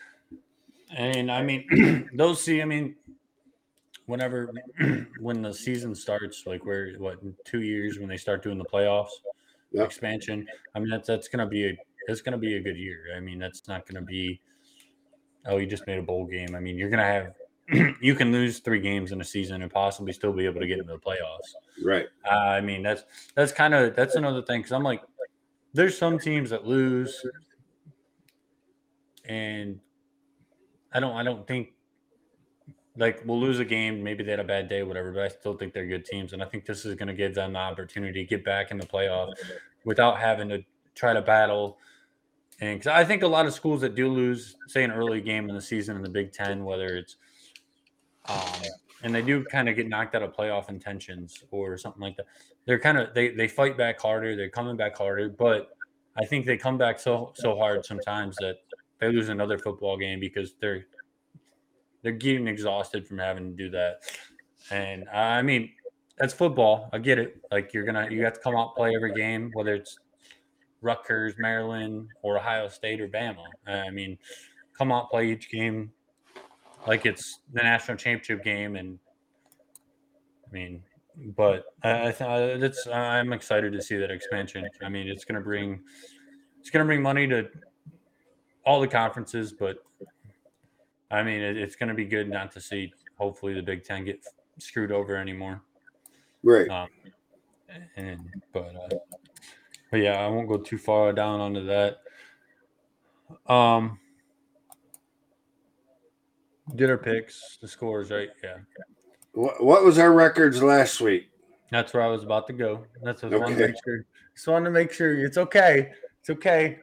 and I mean (clears throat) those see. I mean, whenever (clears throat) when the season starts, like where what in two years when they start doing the playoffs Yep. expansion. I mean that's that's gonna be a it's gonna be a good year. I mean that's not gonna be oh you just made a bowl game. I mean you're gonna have (clears throat) you can lose three games in a season and possibly still be able to get into the playoffs. Right. Uh, I mean, that's that's kind of that's another thing because I'm like, there's some teams that lose, and I don't I don't think like we'll lose a game, maybe they had a bad day, whatever. But I still think they're good teams, and I think this is going to give them the opportunity to get back in the playoff without having to try to battle. And because I think a lot of schools that do lose, say an early game in the season in the Big Ten, whether it's um, and they do kind of get knocked out of playoff intentions or something like that. They're kind of they they fight back harder. They're coming back harder, but I think they come back so so hard sometimes that they lose another football game because they're they're getting exhausted from having to do that. And uh, I mean, that's football. I get it. Like you're gonna you have to come out play every game, whether it's Rutgers, Maryland, or Ohio State or Bama. Uh, I mean, come out play each game like it's the national championship game, and I mean, but I, I th- that's I'm excited to see that expansion. I mean, it's gonna bring it's gonna bring money to all the conferences, but I mean, it, it's gonna be good not to see hopefully the Big Ten get screwed over anymore. Right. Um, and but uh, but yeah, I won't go too far down onto that. Um, did our picks, the scores, right? Yeah, What, what was our records last week? that's where I was about to go. That's what I wanted to make sure. Just wanted to make sure it's okay. It's okay.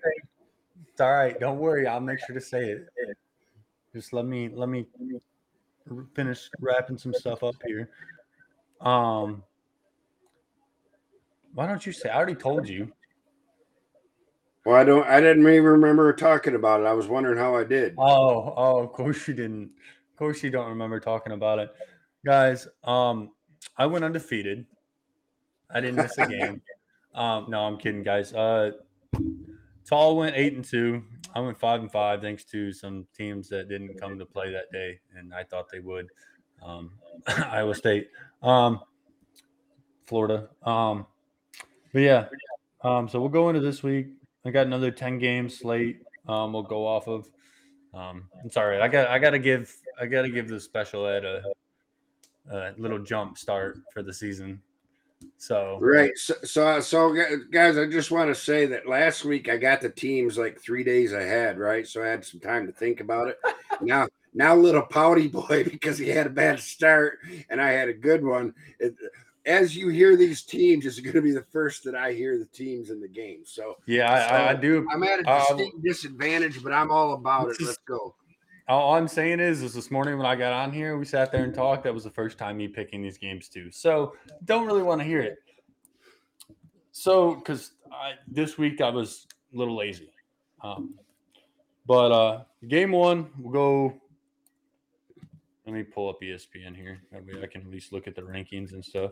It's all right. Don't worry. I'll make sure to say it. Just let me let me finish wrapping some stuff up here. Um, why don't you say? I already told you. Well, I don't. I didn't even remember talking about it. I was wondering how I did. Oh, oh, of course you didn't. Of course you don't remember talking about it. Guys, um, I went undefeated. I didn't miss a game. (laughs) um, no, I'm kidding, guys. Uh Tall went eight and two. I went five and five thanks to some teams that didn't come to play that day, and I thought they would. Um, (laughs) Iowa State, um, Florida. Um, but yeah, um, so we'll go into this week. I got another ten game slate. Um, we'll go off of. Um, all right. I got I got to give I got to give the special ed a, a little jump start for the season. So Right. So, so, so, guys, I just want to say that last week I got the teams like three days ahead, right? So I had some time to think about it. (laughs) now, now, little pouty boy (laughs) because he had a bad start and I had a good one. It, as you hear these teams, it's going to be the first that I hear the teams in the game. So yeah, I, I, I do. I'm at a Um, disadvantage, but I'm all about it. Let's go. All I'm saying is, is this morning when I got on here, we sat there and talked. That was the first time me picking these games too. So don't really want to hear it. So because this week I was a little lazy, um, but uh, game one we'll go. Let me pull up ESPN here. That way I can at least look at the rankings and stuff.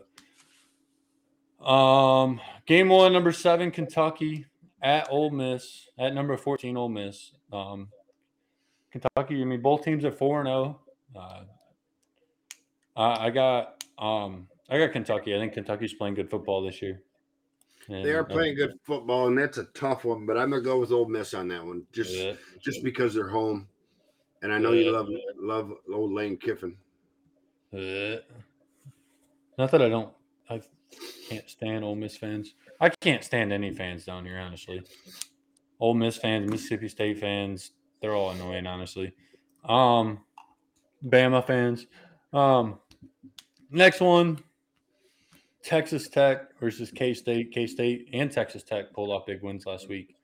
Um, game one, number seven, Kentucky at Ole Miss at number fourteen, Ole Miss. Um, Kentucky. I mean, both teams are four and zero. Uh, I I got um, I got Kentucky. I think Kentucky's playing good football this year. They are And, uh, playing good football, and that's a tough one. But I'm gonna go with Ole Miss on that one, just yeah. just because they're home, and I know Yeah. you love love old Lane Kiffin. Uh, Not that I don't. I can't stand Ole Miss fans. I can't stand any fans down here, honestly. Ole Miss fans, Mississippi State fans, they're all annoying, honestly. Um, Bama fans. Um, next one, Texas Tech versus K State. K State and Texas Tech pulled off big wins last week.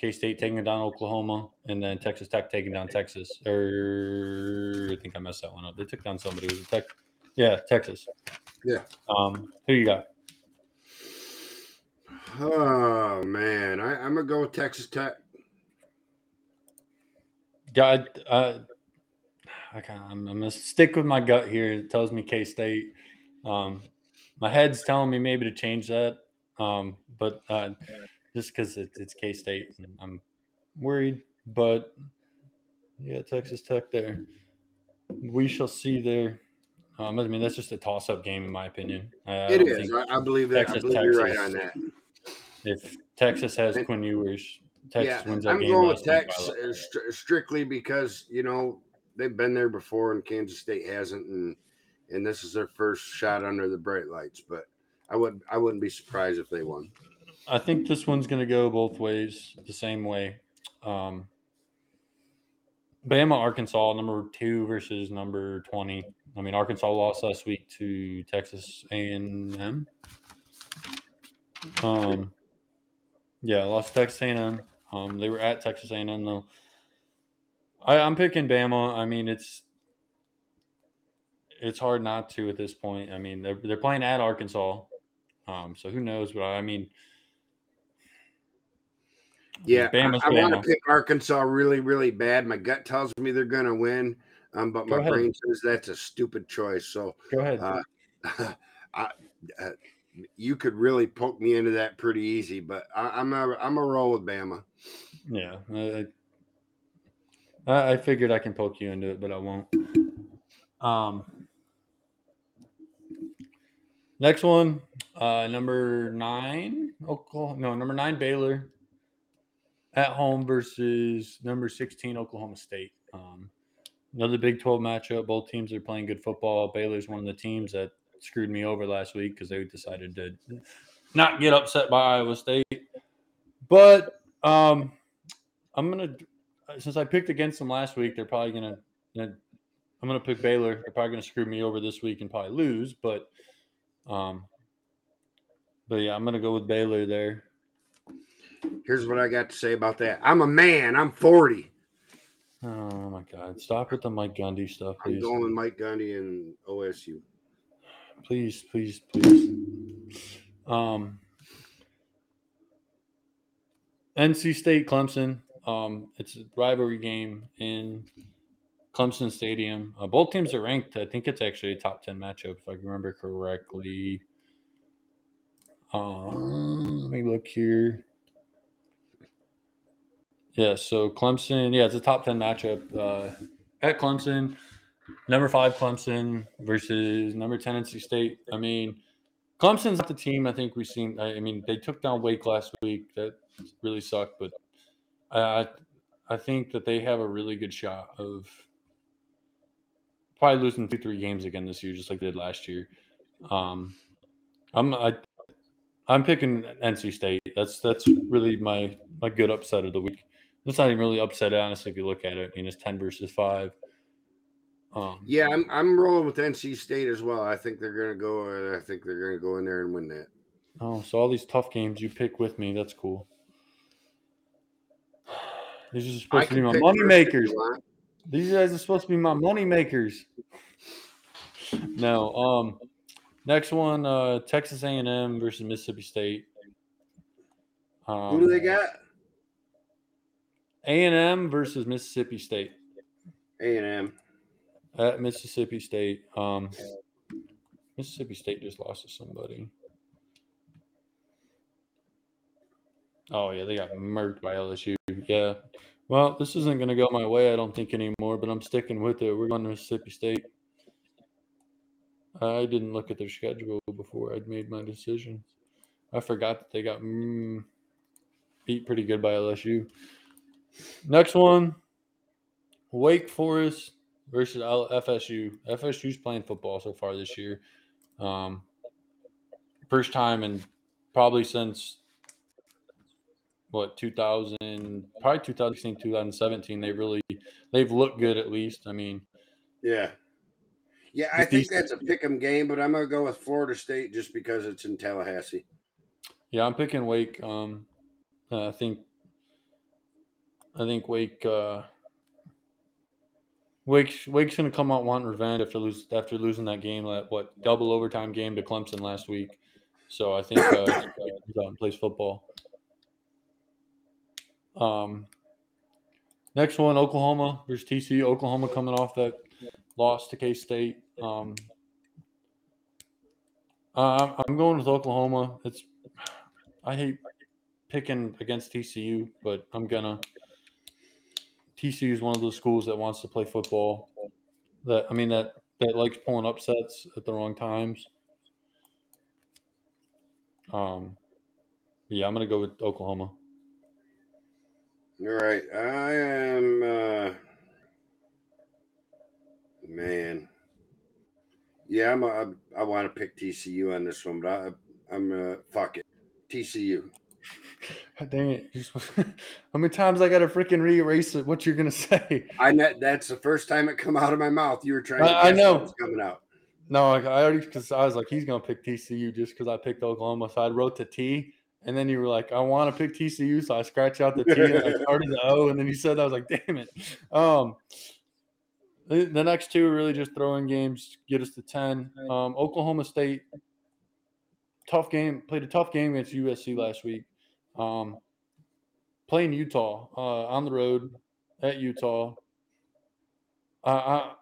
K State taking down Oklahoma, and then Texas Tech taking down Texas. Or I think I messed that one up. They took down somebody. Was it Tech? Yeah, Texas. Yeah. Um, who you got? Oh man, I, I'm gonna go with Texas Tech. God, uh, I kind I'm, I'm gonna stick with my gut here. It tells me K State. Um, my head's telling me maybe to change that, um, but uh, just because it, it's K State, I'm worried. But yeah, Texas Tech there. We shall see there. Um, I mean, that's just a toss-up game, in my opinion. Uh, it is. I, I, believe that. Texas, I believe Texas, you're right on that. If Texas has Quinn Ewers, Texas yeah, wins that I'm game. I'm going with Texas strictly because you know they've been there before, and Kansas State hasn't, and and this is their first shot under the bright lights. But I would I wouldn't be surprised if they won. I think this one's going to go both ways, the same way. Um, Bama, Arkansas, number two versus number twenty. I mean, Arkansas lost last week to Texas A and M. Um, yeah, lost Texas A and M. Um, they were at Texas A and M though. I, I'm picking Bama. I mean, it's it's hard not to at this point. I mean, they're they're playing at Arkansas, um, so who knows? But I mean, yeah, Bama's I, I want to pick Arkansas really, really bad. My gut tells me they're going to win, um, but Go my ahead. brain says that's a stupid choice. So Go ahead. Uh, (laughs) I, uh, you could really poke me into that pretty easy, but I, am a I'm a roll with Bama. Yeah, I, I figured I can poke you into it, but I won't. Um, next one, uh, number nine, Oklahoma. No, number nine, Baylor at home versus number 16 Oklahoma State. Um, another Big 12 matchup. Both teams are playing good football. Baylor's one of the teams that screwed me over last week because they decided to not get upset by Iowa State. But um, I'm gonna since I picked against them last week, they're probably gonna. I'm gonna pick Baylor. They're probably gonna screw me over this week and probably lose. But um, but yeah, I'm gonna go with Baylor there. Here's what I got to say about that. I'm a man. I'm 40. Oh my God! Stop with the Mike Gundy stuff, please. I'm going with Mike Gundy and OSU. Please, please, please. Um, NC State, Clemson. Um, it's a rivalry game in Clemson Stadium. Uh, both teams are ranked. I think it's actually a top ten matchup, if I remember correctly. Um, let me look here. Yeah, so Clemson, yeah, it's a top 10 matchup uh, at Clemson. Number five, Clemson versus number 10, NC State. I mean, Clemson's not the team I think we've seen. I mean, they took down Wake last week. That really sucked, but I, I think that they have a really good shot of probably losing two, three games again this year, just like they did last year. Um, I'm I, I'm picking NC State. That's that's really my my good upset of the week. It's not even really upset, honestly, if you look at it. I mean, it's 10 versus 5. Um, yeah, I'm, I'm rolling with NC State as well. I think they're going to go. I think they're going to go in there and win that. Oh, so all these tough games you pick with me. That's cool. These are supposed I to be my money makers. These guys are supposed to be my money makers. no. Um. Next one, uh, Texas A&M versus Mississippi State. Um, Who do they got? A and M versus Mississippi State. A and M at Mississippi State. Um, Mississippi State just lost to somebody. Oh yeah, they got murked by LSU. Yeah. Well, this isn't going to go my way, I don't think anymore. But I'm sticking with it. We're going to Mississippi State. I didn't look at their schedule before I'd made my decision. I forgot that they got mm, beat pretty good by LSU. Next one Wake Forest versus FSU. FSU's playing football so far this year. Um, first time in probably since what 2000 probably 2016 2017 they really they've looked good at least i mean yeah yeah i think that's a pick 'em game but i'm gonna go with florida state just because it's in tallahassee yeah i'm picking wake um i think I think Wake uh, Wake's Wake's gonna come out wanting revenge after lose after losing that game that what double overtime game to Clemson last week. So I think uh, he's out and plays football. Um, next one, Oklahoma versus TCU. Oklahoma coming off that loss to K State. Um, uh, I'm going with Oklahoma. It's I hate picking against TCU, but I'm gonna. TCU is one of those schools that wants to play football. That I mean that that likes pulling upsets at the wrong times. Um, yeah, I'm gonna go with Oklahoma. All right, I am. Uh, man, yeah, I'm. A, I want to pick TCU on this one, but I, I'm. Uh, fuck it, TCU. (laughs) Dang it! (laughs) How many times I got to freaking re-erase it? What you're gonna (laughs) say? I know that's the first time it come out of my mouth. You were trying. to I, I know it's coming out. No, I already because I was like, he's gonna pick TCU just because I picked Oklahoma. So I wrote the T, and then you were like, I want to pick TCU, so I scratched out the T and I started the O, and then you said that. I was like, damn it. Um, the, the next two are really just throwing games, get us to ten. Um, Oklahoma State, tough game, played a tough game against USC last week. Um, playing Utah uh, on the road at Utah. Uh, I,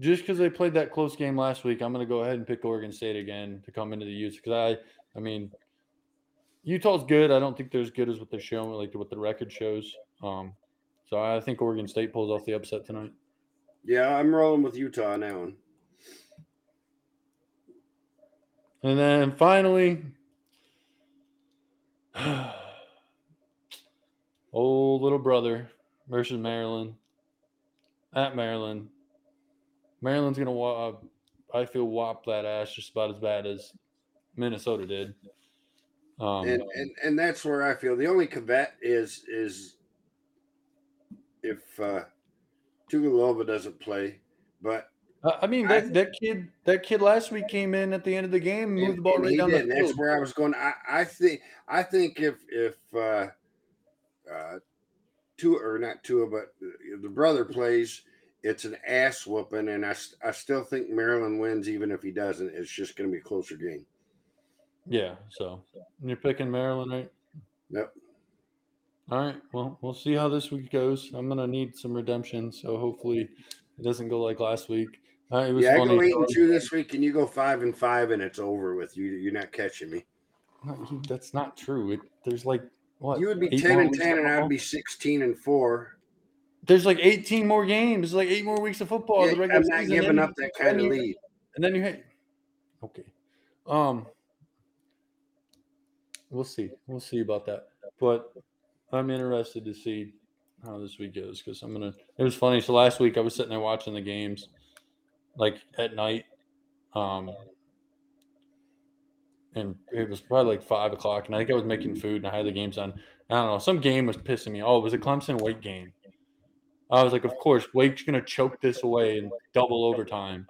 just because they played that close game last week, I'm going to go ahead and pick Oregon State again to come into the Utes because I, I mean, Utah's good. I don't think they're as good as what they're showing, like what the record shows. Um, so I think Oregon State pulls off the upset tonight. Yeah, I'm rolling with Utah now. And then finally, (sighs) old little brother versus Maryland at Maryland. Maryland's gonna, uh, I feel, whop that ass just about as bad as Minnesota did. Um, and, and and that's where I feel the only caveat is is if uh Tagovailoa doesn't play, but uh, I mean that, I, that kid that kid last week came in at the end of the game, moved the ball right down did, the field. That's where I was going. I, I think I think if if uh uh Tua or not Tua, but the brother plays, it's an ass whooping, and I I still think Maryland wins even if he doesn't. It's just going to be a closer game. Yeah. So you're picking Maryland, right? Yep. All right. Well, we'll see how this week goes. I'm gonna need some redemption, so hopefully it doesn't go like last week. Uh, it was yeah, funny. I go eight and two this week, and you go five and five, and it's over with you. You're not catching me. That's not true. It, there's like what? You would be ten and ten, and I'd be sixteen and four. There's like 18 more games. There's like eight more weeks of football. Yeah, I'm not giving up that kind of lead. And then you hit. Okay. Um. We'll see. We'll see about that. But I'm interested to see how this week goes because I'm gonna. It was funny. So last week I was sitting there watching the games, like at night, um, and it was probably like five o'clock, and I think I was making food and I had the games on. I don't know. Some game was pissing me. Oh, it was a Clemson Wake game. I was like, of course, Wake's gonna choke this away in double overtime.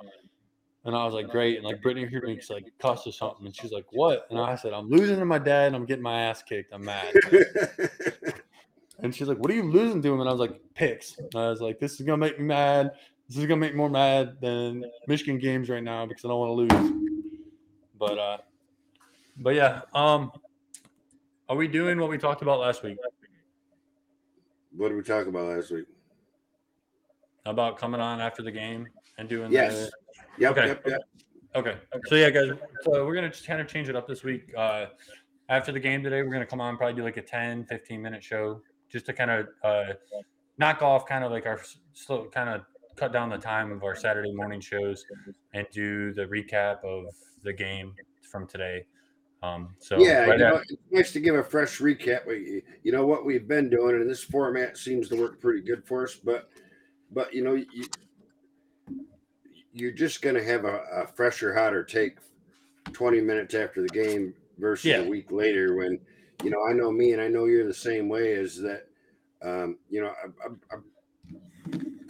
And I was like, great. And like Brittany heard me like cuss or something. And she's like, what? And I said, I'm losing to my dad and I'm getting my ass kicked. I'm mad. (laughs) and she's like, what are you losing to him? And I was like, picks. And I was like, this is going to make me mad. This is going to make me more mad than Michigan games right now because I don't want to lose. But, uh, but yeah. Um, are we doing what we talked about last week? What did we talk about last week? About coming on after the game and doing yes. The, Yep, okay. Yep, yep. Okay. So yeah, guys. So we're gonna just kind of change it up this week. Uh, after the game today, we're gonna come on probably do like a 10, 15 minute show just to kind of uh, knock off kind of like our slow kind of cut down the time of our Saturday morning shows and do the recap of the game from today. Um, so yeah, right you know, it's nice to give a fresh recap. You know what we've been doing, and this format seems to work pretty good for us. But but you know, you, you're just going to have a, a, fresher, hotter take 20 minutes after the game versus yeah. a week later when, you know, I know me and I know you're the same way is that, um, you know, I, I, I'm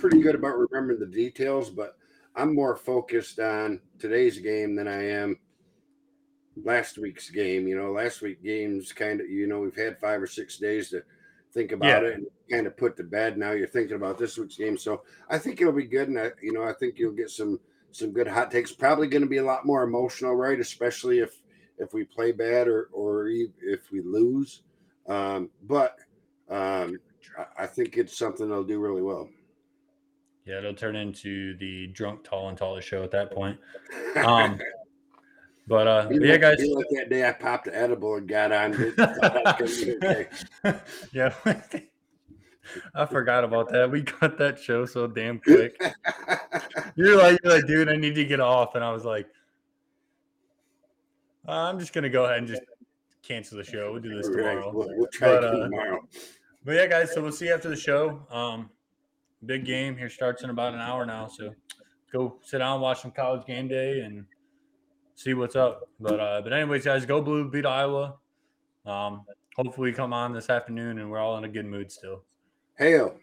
pretty good about remembering the details, but I'm more focused on today's game than I am last week's game. You know, last week games kind of, you know, we've had five or six days to think about yeah. it and kind of put to bed. Now you're thinking about this week's game, so I think it'll be good, and I, you know, I think you'll get some some good hot takes. Probably going to be a lot more emotional, right? Especially if if we play bad or or if we lose. Um, but um, I think it's something they'll do really well. Yeah, it'll turn into the drunk tall and taller show at that point. (laughs) Um, but uh, but yeah, guys. like that day I popped the edible and got on. it. Thought I was gonna be okay. (laughs) yeah, (laughs) I forgot about that. We cut that show so damn quick. You're like, you're like, dude, I need to get off, and I was like, "Uh, I'm just gonna go ahead and just cancel the show. We'll do this right, tomorrow. We'll, we'll try But, uh, tomorrow. But yeah, guys, so we'll see you after the show. Um, big game here starts in about an hour now, so go sit down, watch some college game day, and see what's up. But uh, but anyways, guys, go blue, beat Iowa. Um, hopefully, come on this afternoon, and we're all in a good mood still. Hail.